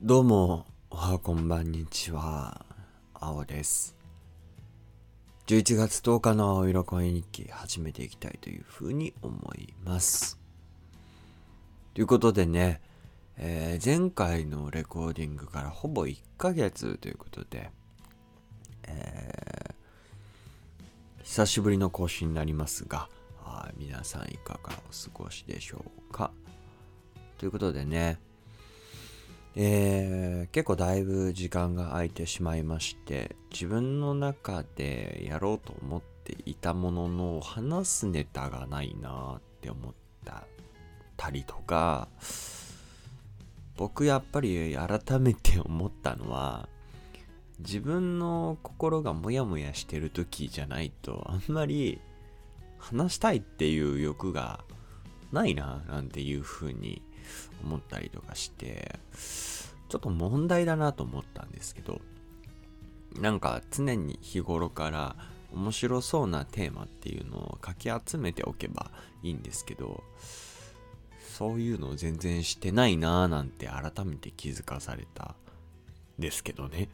どうも、おはこんばんにちは。青です。11月10日の青色恋日記始めていきたいというふうに思います。ということでね、えー前回のレコーディングからほぼ1ヶ月ということで、えー久しぶりの更新になりますが、皆さんいかがお過ごしでしょうか。ということでね、えー結構だいぶ時間が空いてしまいまして自分の中でやろうと思っていたものの話すネタがないなって思ったたりとか僕やっぱり改めて思ったのは自分の心がモヤモヤしてる時じゃないとあんまり話したいっていう欲がないななんていう風に思ったりとかしてちょっと問題だなと思ったんですけどなんか常に日頃から面白そうなテーマっていうのをかき集めておけばいいんですけどそういうのを全然してないなぁなんて改めて気づかされたですけどね。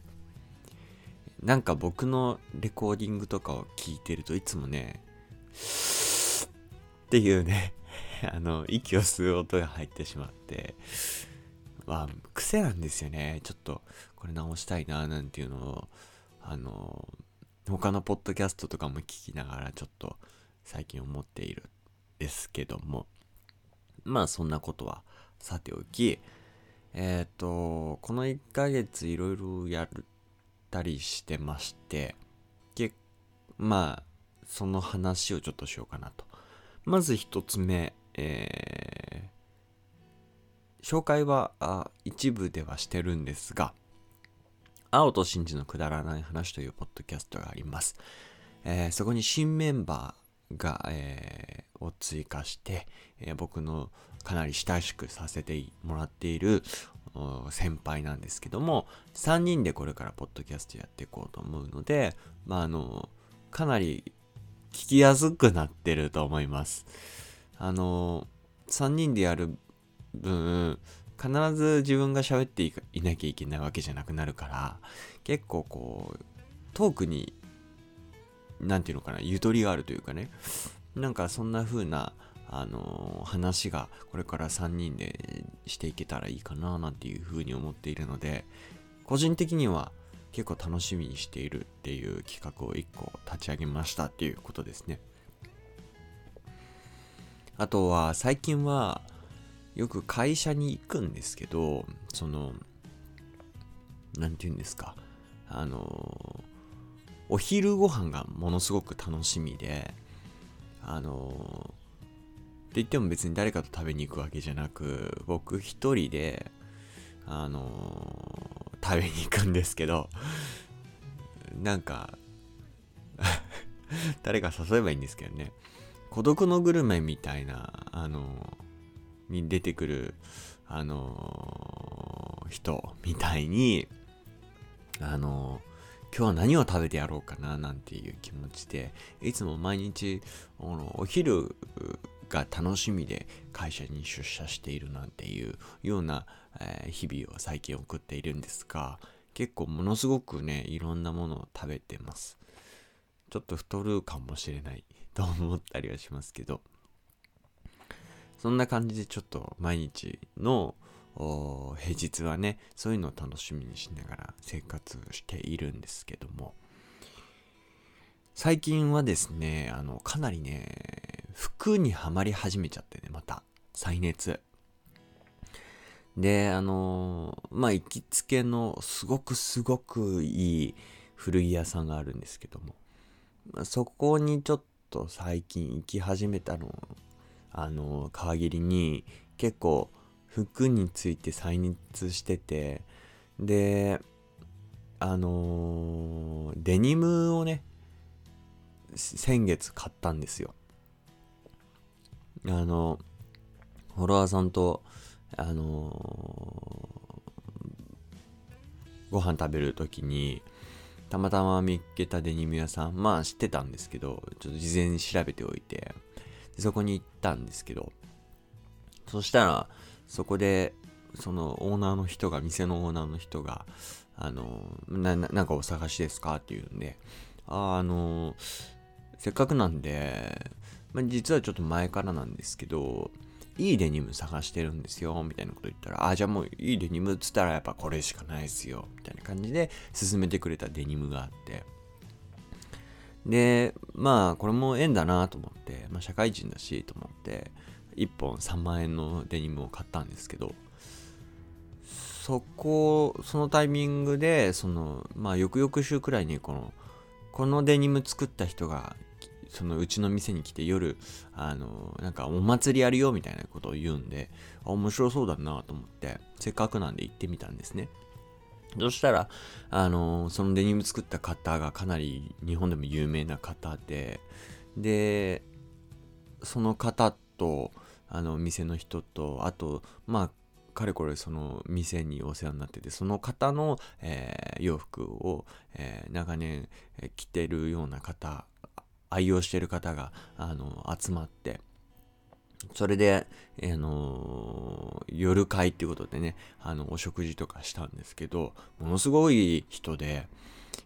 なんか僕のレコーディングとかを聞いてるといつもねっていうね あの息を吸う音が入ってしまってまあ癖なんですよね。ちょっとこれ直したいななんていうのをあの他のポッドキャストとかも聞きながらちょっと最近思っているですけども。まあそんなことはさておきえっ、とこの1ヶ月いろいろやったりしてましてけまあその話をちょっとしようかなと。まず一つ目えー紹介はあ一部ではしてるんですが青と真珠のくだらない話というポッドキャストがあります、えーそこに新メンバーが、えーを追加して、えー僕のかなり親しくさせてもらっている先輩なんですけども3人でこれからポッドキャストやっていこうと思うのでまああのかなり聞きやすくなってると思います。あの3人でやる分必ず自分が喋っていなきゃいけないわけじゃなくなるから結構こうトークに何て言うのかなゆとりがあるというかね。なんかそんな風なあの話がこれから3人でしていけたらいいかななんていう風に思っているので個人的には結構楽しみにしているっていう企画を1個立ち上げましたっていうことですね。あとは最近はよく会社に行くんですけどその何て言うんですか。あのお昼ご飯がものすごく楽しみであのって言っても別に誰かと食べに行くわけじゃなく僕一人であの食べに行くんですけどなんか 誰か誘えばいいんですけどね。孤独のグルメみたいなあのに出てくるあの人みたいにあの今日は何を食べてやろうかななんていう気持ちでいつも毎日あのお昼が楽しみで会社に出社しているなんていうような、えー日々を最近送っているんですが結構ものすごくねいろんなものを食べてます。ちょっと太るかもしれない。と思ったりはしますけどそんな感じでちょっと毎日の平日はねそういうのを楽しみにしながら生活しているんですけども最近はですねあのかなりね服にはまり始めちゃってねまた再熱。であのまあ行きつけのすごくすごくいい古着屋さんがあるんですけども、そこにちょっと最近行き始めたの。あの皮切りに結構服について再熱してて。であのーデニムをね先月買ったんですよ。あのフォロワーさんとあのーご飯食べる時にたまたま見っけたデニム屋さんまあ知ってたんですけどちょっと事前に調べておいてそこに行ったんですけどそしたらそこでそのオーナーの人が、店のオーナーの人が、あの、な、なんかお探しですかって言うんで、あ、あの、せっかくなんで、まあ、実はちょっと前からなんですけど、いいデニム探してるんですよ、みたいなこと言ったら、あ、じゃあもういいデニムっつったらやっぱこれしかないですよ、みたいな感じで勧めてくれたデニムがあって、で、まあこれも縁だなと思って、まあ社会人だしと思って、1本3万円のデニムを買ったんですけど、そこ、そのタイミングで、その、まあ翌々週くらいにこの、このデニム作った人がそのうちの店に来て夜、あの、なんかお祭りやるよみたいなことを言うんで、面白そうだなと思って、せっかくなんで行ってみたんですね。そしたら、あの、そのデニム作った方がかなり日本でも有名な方で、で、その方と、あの、店の人と、あと、まあ、かれこれその店にお世話になってて、その方の、えー、洋服を、えー、長年、着てるような方愛用してる方が、あの、集まって、それで、あのー、夜会っていうことでね、あの、お食事とかしたんですけど、ものすごい人で、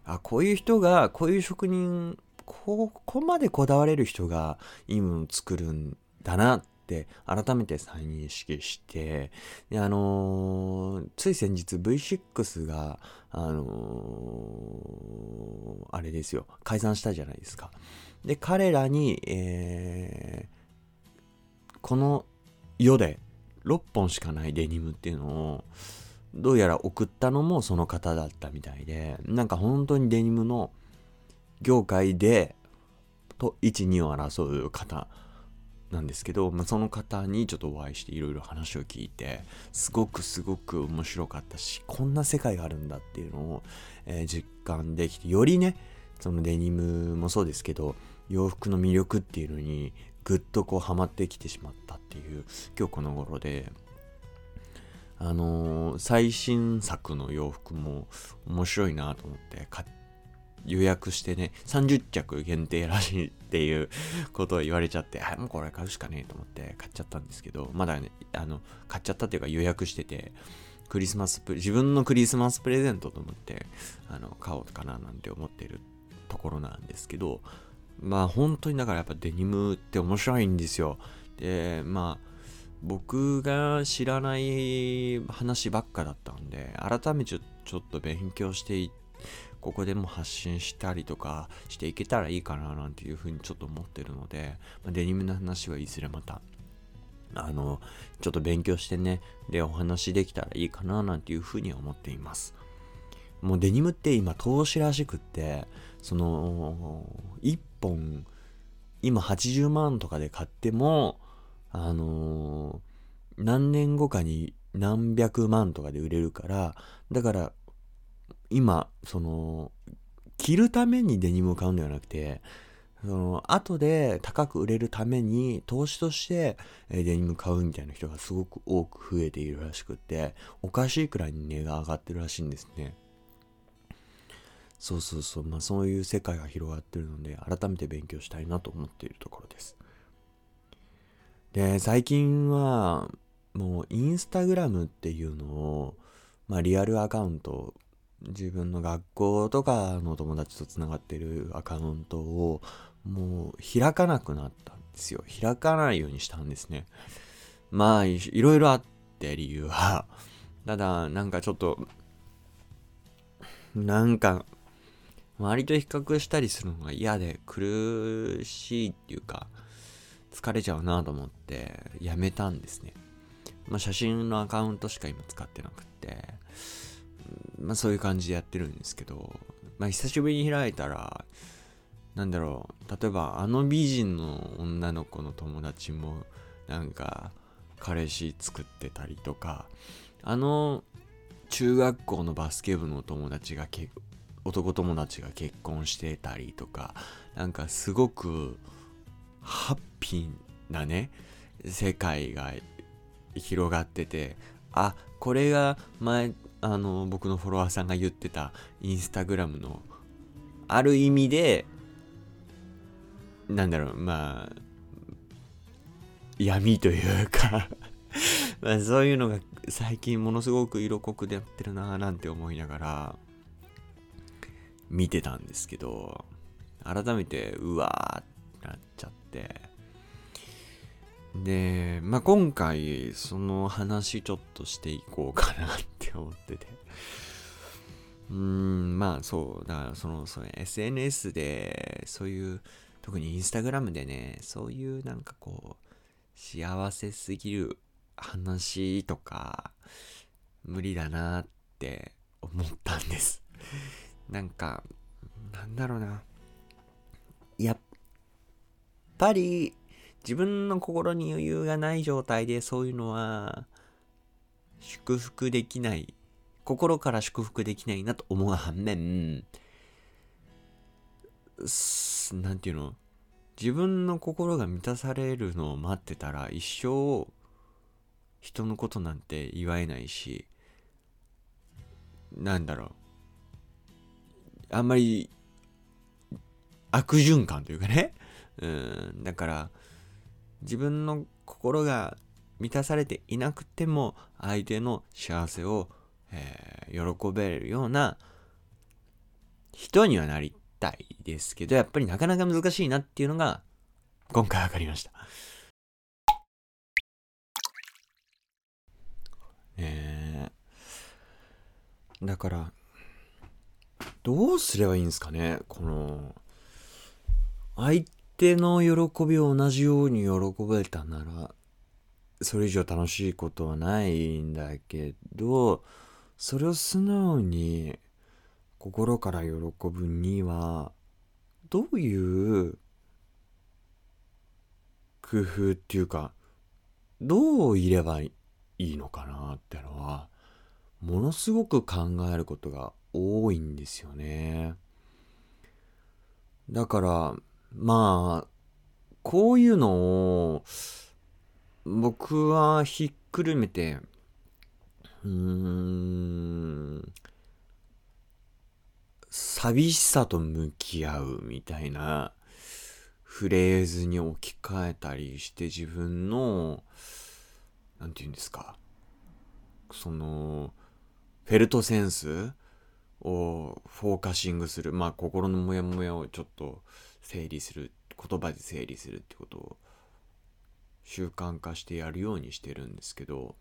あ、こういう人が、こういう職人、ここまでこだわれる人がいいものを作るんだなって改めて再認識して、で、あのー、つい先日 V6 が、あのー、あれですよ、解散したじゃないですか。で、彼らに、えー、この世で6本しかないデニムっていうのを、どうやら送ったのもその方だったみたいで、なんか本当にデニムの業界で、と1、2を争う方なんですけど、まあ、その方にちょっとお会いしていろいろ話を聞いて、すごくすごく面白かったし、こんな世界があるんだっていうのを、えー、実感できて、よりね、そのデニムもそうですけど、洋服の魅力っていうのにぐっとこうハマってきてしまったっていう今日この頃で。あのー、最新作の洋服も面白いなと思って予約してね30着限定らしいっていう ことを言われちゃってあもうこれ買うしかねえと思って買っちゃったんですけどまだねあの買っちゃったっていうか予約しててクリスマスプ自分のクリスマスプレゼントと思ってあの買おうかななんて思ってるところなんですけどまあ本当にだからやっぱデニムって面白いんですよ。で、まあ僕が知らない話ばっかだったんで、改めてちょっと勉強してここでも発信したりとかしていけたらいいかななんていうふうにちょっと思ってるので、まあ、デニムの話はいずれまた、あの、ちょっと勉強してね、でお話できたらいいかななんていうふうに思っています。もうデニムって今投資らしくって、その、1本、今80万とかで買っても、あのー、何年後かに何百万とかで売れるから、だから、今、その、着るためにデニムを買うんではなくて、その、後で高く売れるために投資としてデニム買うみたいな人がすごく多く増えているらしくて、おかしいくらいに値が上がってるらしいんですね。そうそうそう、まあそういう世界が広がってるので、改めて勉強したいなと思っているところです。で、最近は、もうインスタグラムっていうのを、まあリアルアカウント、自分の学校とかの友達とつながってるアカウントを、もう開かなくなったんですよ。開かないようにしたんですね。まあい、いろいろあって理由は。ただ、なんかちょっと、なんか、周りと比較したりするのが嫌で苦しいっていうか、疲れちゃうなと思ってやめたんですね。まあ写真のアカウントしか今使ってなくて、まあそういう感じでやってるんですけど、まあ久しぶりに開いたら、なんだろう、例えばあの美人の女の子の友達もなんか彼氏作ってたりとか、あの中学校のバスケ部の友達が結男友達が結婚してたりとか、なんかすごくハッピーなね、世界が広がってて、あ、これが前、あの、僕のフォロワーさんが言ってたインスタグラムの、ある意味で、なんだろう、まあ、闇というか まあそういうのが最近ものすごく色濃くでやってるなぁなんて思いながら見てたんですけど、改めてうわーってなっちゃって、で、まあ今回その話ちょっとしていこうかなって思ってて。うーん、まあそう、だからその、そ SNS で、そういう、特にインスタグラムでね、そういうなんかこう、幸せすぎる話とか、無理だなって思ったんです。なんか、なんだろうな。やっぱり、自分の心に余裕がない状態でそういうのは、祝福できない心から祝福できないなと思う反面、なんていうの？自分の心が満たされるのを待ってたら一生人のことなんて祝えないし、なんだろう。あんまり悪循環というかね。うん、だから自分の心が満たされていなくても相手の幸せをえー、喜べるような人にはなりたいですけど、やっぱりなかなか難しいなっていうのが今回分かりました。えー、だから、どうすればいいんですかね？この、相手の喜びを同じように喜べたなら、それ以上楽しいことはないんだけど、それを素直に心から喜ぶにはどういう工夫っていうかどういればいいのかなってのはものすごく考えることが多いんですよね。だからまあこういうのを僕はひっくるめてうーん、寂しさと向き合うみたいなフレーズに置き換えたりして自分の、なんて言うんですか、その、フェルトセンスをフォーカシングする。まあ、心のモヤモヤをちょっと整理する。言葉で整理するってことを習慣化してやるようにしてるんですけど、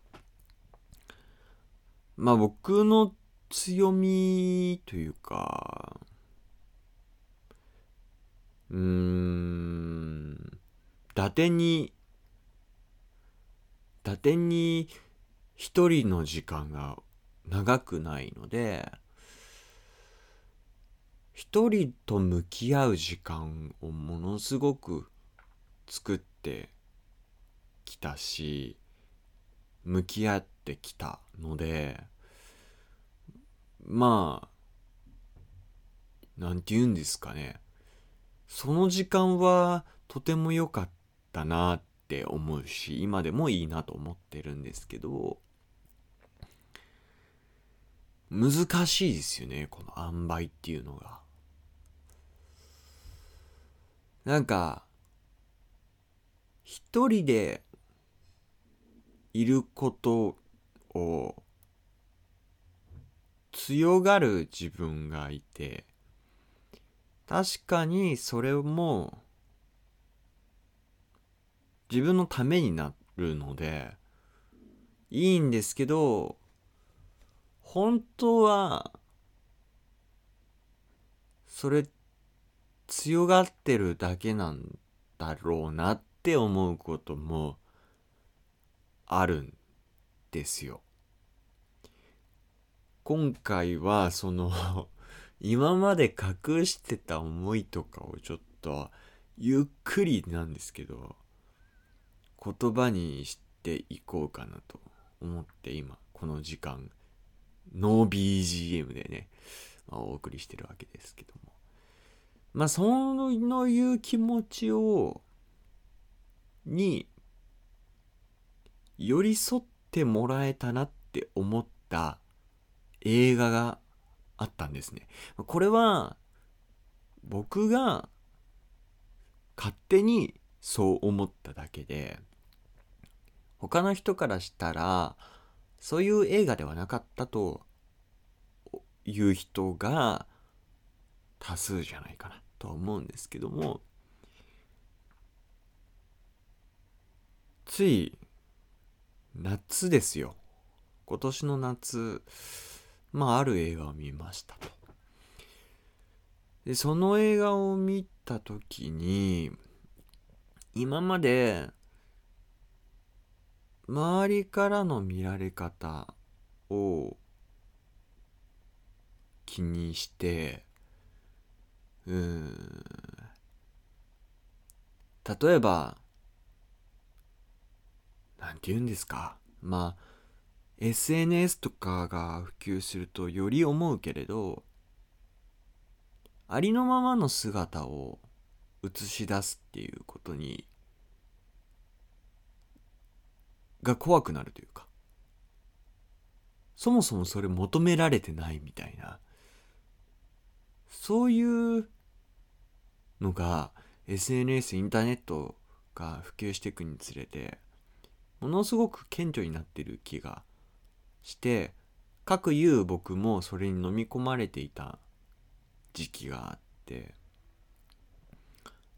まあ僕の強みというか、うん、伊達に、伊達に一人の時間が長くないので、一人と向き合う時間をものすごく作ってきたし、向き合ってきたので、まあ、なんて言うんですかね。その時間はとても良かったなって思うし、今でもいいなと思ってるんですけど、難しいですよね、この塩梅っていうのが。なんか、一人でいることを強がる自分がいて確かにそれも自分のためになるのでいいんですけど本当はそれって強がってるだけなんだろうなって思うこともあるんですよ。今回はその 今まで隠してた思いとかをちょっとゆっくりなんですけど言葉にしていこうかなと思って今この時間ノー BGM でね、まあ、お送りしてるわけですけどもまあそういう気持ちをに寄り添ってもらえたなって思った映画があったんですね。これは僕が勝手にそう思っただけで他の人からしたらそういう映画ではなかったという人が多数じゃないかなとは思うんですけどもつい夏ですよ。今年の夏まあある映画を見ましたと。でその映画を見た時に今まで周りからの見られ方を気にしてうん。例えばなんて言うんですか？まあ SNS とかが普及するとより思うけれどありのままの姿を映し出すっていうことにが怖くなるというか。そもそもそれ求められてないみたいな。そういうのが SNS インターネットが普及していくにつれてものすごく顕著になってる気がしてかくいう僕もそれに飲み込まれていた時期があって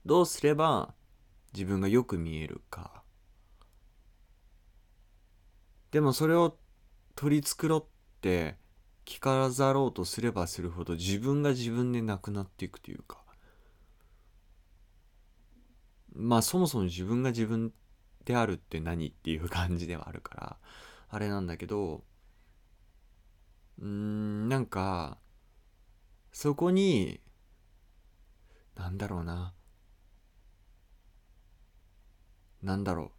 どうすれば自分がよく見えるか。でもそれを取り繕って着飾ろうとすればするほど自分が自分でなくなっていくというかまあそもそも自分が自分であるって何っていう感じではあるからあれなんだけどうんなんかそこになんだろうな。なんだろ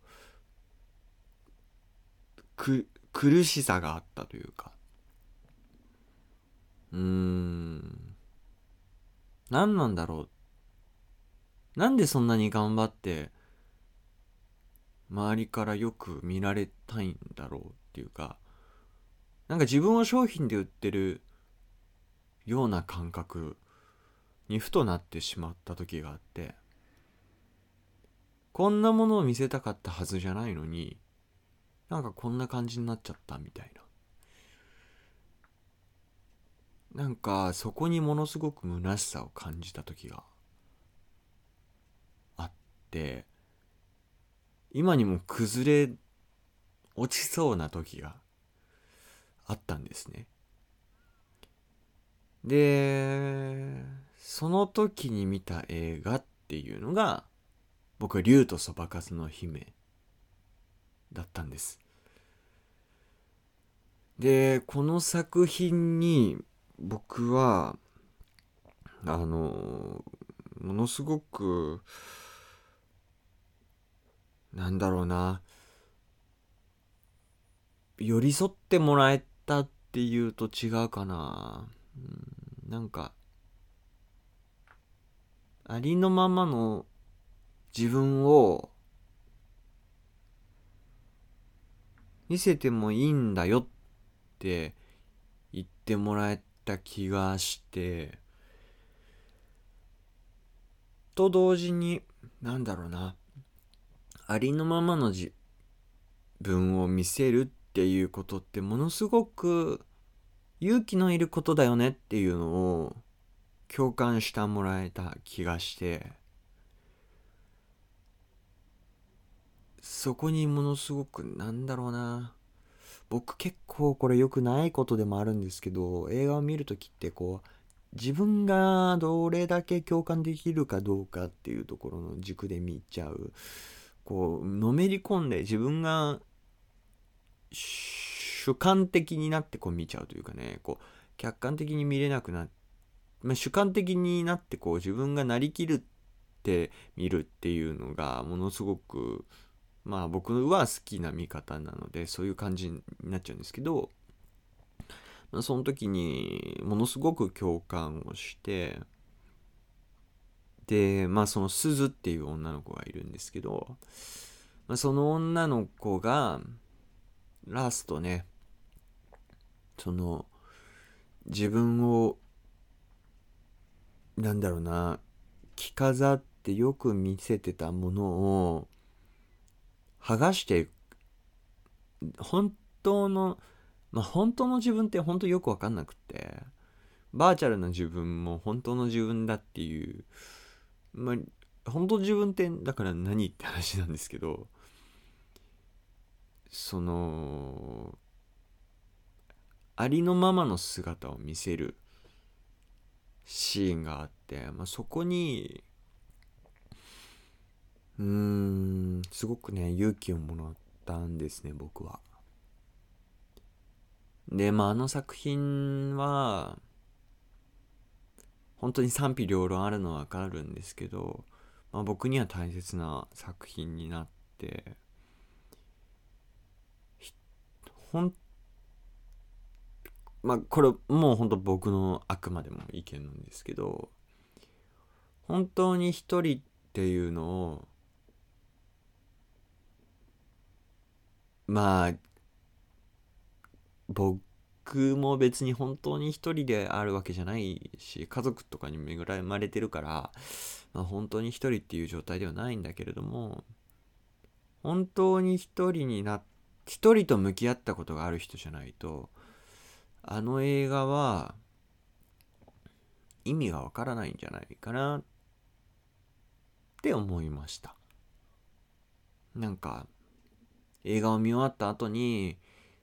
う。く苦しさがあったというか。うーん。何なんだろう。なんでそんなに頑張って周りからよく見られたいんだろうっていうかなんか自分を商品で売ってるような感覚にふとなってしまった時があってこんなものを見せたかったはずじゃないのになんかこんな感じになっちゃったみたいな。なんかそこにものすごく虚しさを感じた時がって今にも崩れ落ちそうな時があったんですね。でその時に見た映画っていうのが僕は竜とそばかすの姫だったんです。でこの作品に僕はあのものすごくなんだろうな。寄り添ってもらえたっていうと違うかな、うん、なんかありのままの自分を見せてもいいんだよって言ってもらえた気がして。と同時になんだろうな。ありのままの自分を見せるっていうことってものすごく勇気のいることだよねっていうのを共感してもらえた気がしてそこにものすごくなんだろうな。僕結構これ良くないことでもあるんですけど映画を見る時ってこう自分がどれだけ共感できるかどうかっていうところの軸で見ちゃう。こうのめり込んで自分が主観的になってこう見ちゃうというかねこう客観的に見れなくなって、まあ、主観的になってこう自分がなりきるって見るっていうのがものすごくまあ僕は好きな見方なのでそういう感じになっちゃうんですけど、まあ、その時にものすごく共感をしてでまあそのすずっていう女の子がいるんですけど、まあ、その女の子がラストねその自分をなんだろうな着飾ってよく見せてたものを剥がして本当のまあ本当の自分って本当よくわかんなくってバーチャルな自分も本当の自分だっていうまあ本当自分ってだから何って話なんですけどそのありのままの姿を見せるシーンがあって、まあ、そこにうーんすごくね勇気をもらったんですね僕は。でまああの作品は本当に賛否両論あるのはわかるんですけど、まあ、僕には大切な作品になってほんまあこれもう本当僕のあくまでも意見なんですけど本当に一人っていうのをまあ僕僕も別に本当に一人であるわけじゃないし家族とかに巡らまれてるから、まあ、本当に一人っていう状態ではないんだけれども本当に一人にな一人と向き合ったことがある人じゃないとあの映画は意味がわからないんじゃないかなって思いました。なんか映画を見終わった後に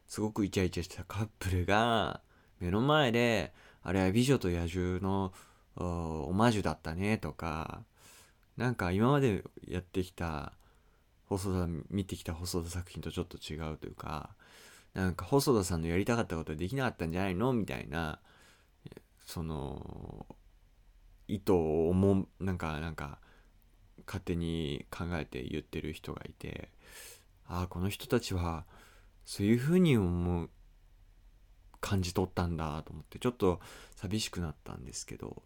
すごくイチャイチャしたカップルが目の前であれは美女と野獣のオマージュだったねとかなんか今までやってきた細田見てきた細田作品とちょっと違うというかなんか細田さんのやりたかったことはできなかったんじゃないのみたいなその意図を思うなんかなんか勝手に考えて言ってる人がいてああこの人たちはそういうふうに思う感じ取ったんだと思ってちょっと寂しくなったんですけど。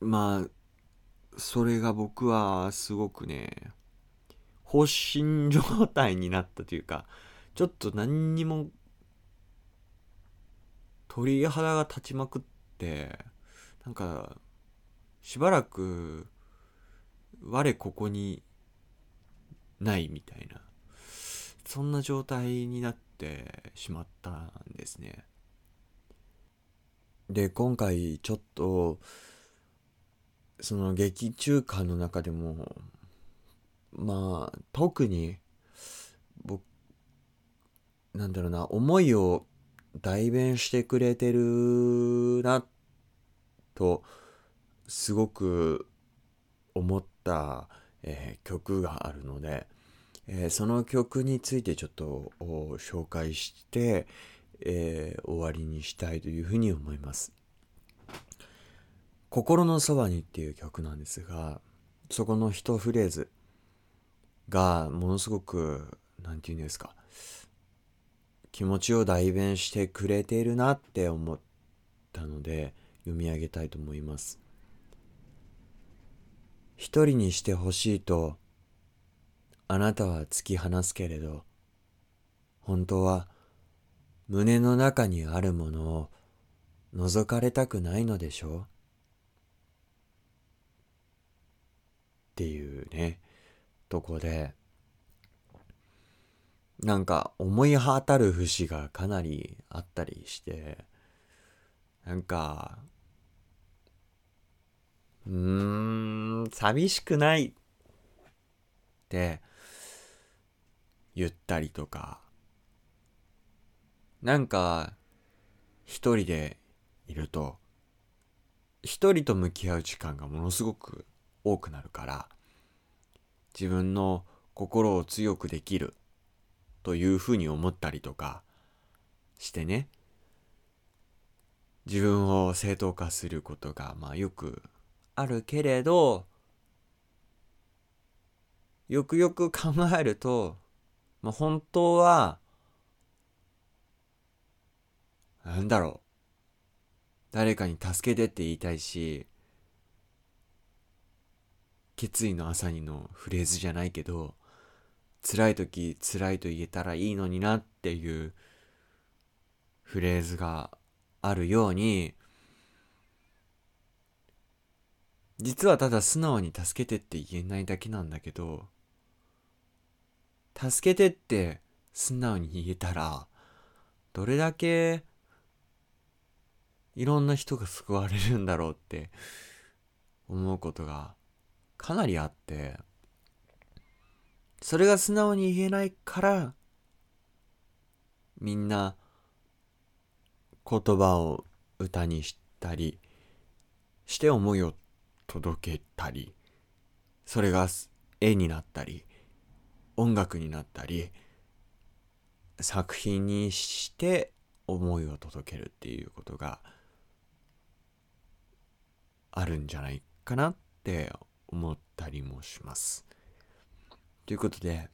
まあそれが僕はすごくね放心状態になったというかちょっと何にも鳥肌が立ちまくってなんかしばらく我ここにないみたいな。そんな状態になってしまったんですね。で今回ちょっとその劇中歌の中でもまあ特に僕なんだろうな思いを代弁してくれてるなとすごく思ったえー、曲があるので、えー、その曲についてちょっと紹介して、えー、終わりにしたいというふうに思います。心のそばにっていう曲なんですが、そこの一フレーズがものすごく、何て言うんですか、気持ちを代弁してくれているなって思ったので読み上げたいと思います。一人にしてほしいとあなたは突き放すけれど本当は胸の中にあるものを覗かれたくないのでしょ？うっていうねとこでなんか思い当たる節がかなりあったりしてなんかうーん、寂しくないって言ったりとか、なんか一人でいると、一人と向き合う時間がものすごく多くなるから、自分の心を強くできるというふうに思ったりとかしてね、自分を正当化することが、まあよくあるけれどよくよく考えると、まあ、本当はなんだろう誰かに助けてって言いたいし決意の朝にのフレーズじゃないけど辛い時辛いと言えたらいいのになっていうフレーズがあるように実はただ素直に助けてって言えないだけなんだけど助けてって素直に言えたら、どれだけいろんな人が救われるんだろうって思うことがかなりあって、それが素直に言えないから、みんな言葉を歌にしたりして思いを届けたり、それが絵になったり、音楽になったり、作品にして思いを届けるっていうことがあるんじゃないかなって思ったりもします。ということで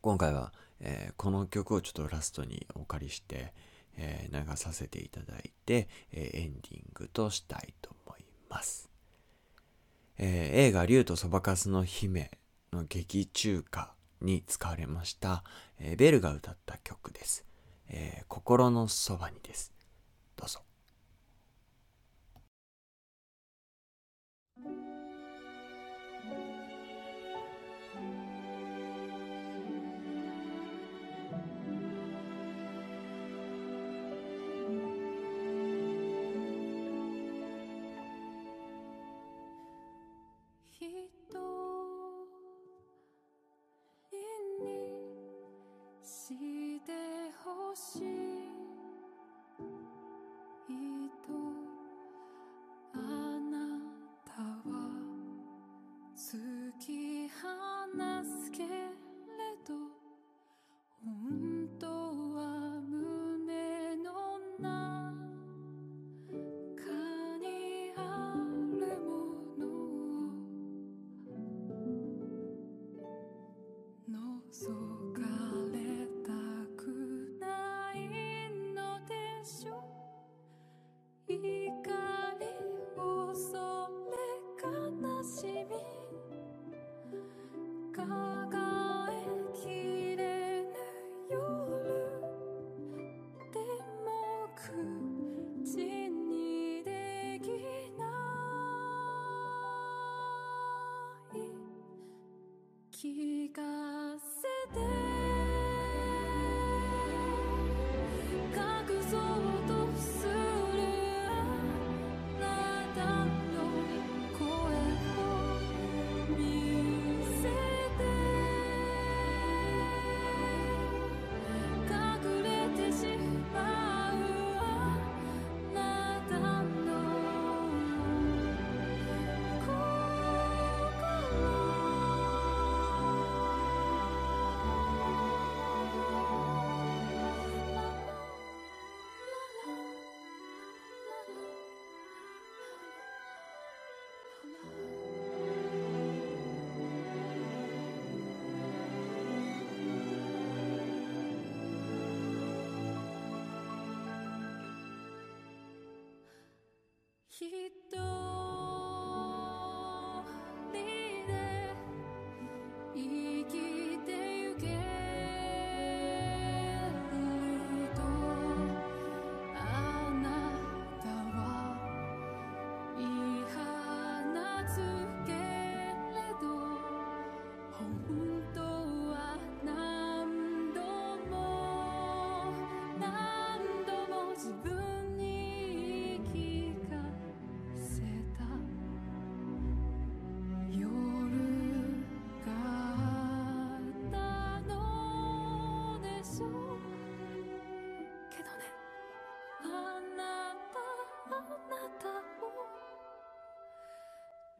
今回は、えー、この曲をちょっとラストにお借りして、えー、流させていただいて、えー、エンディングとしたいと思います。え映画竜とそばかすの姫の劇中歌に使われました、えベルが歌った曲です。え心のそばにです。どうぞ。人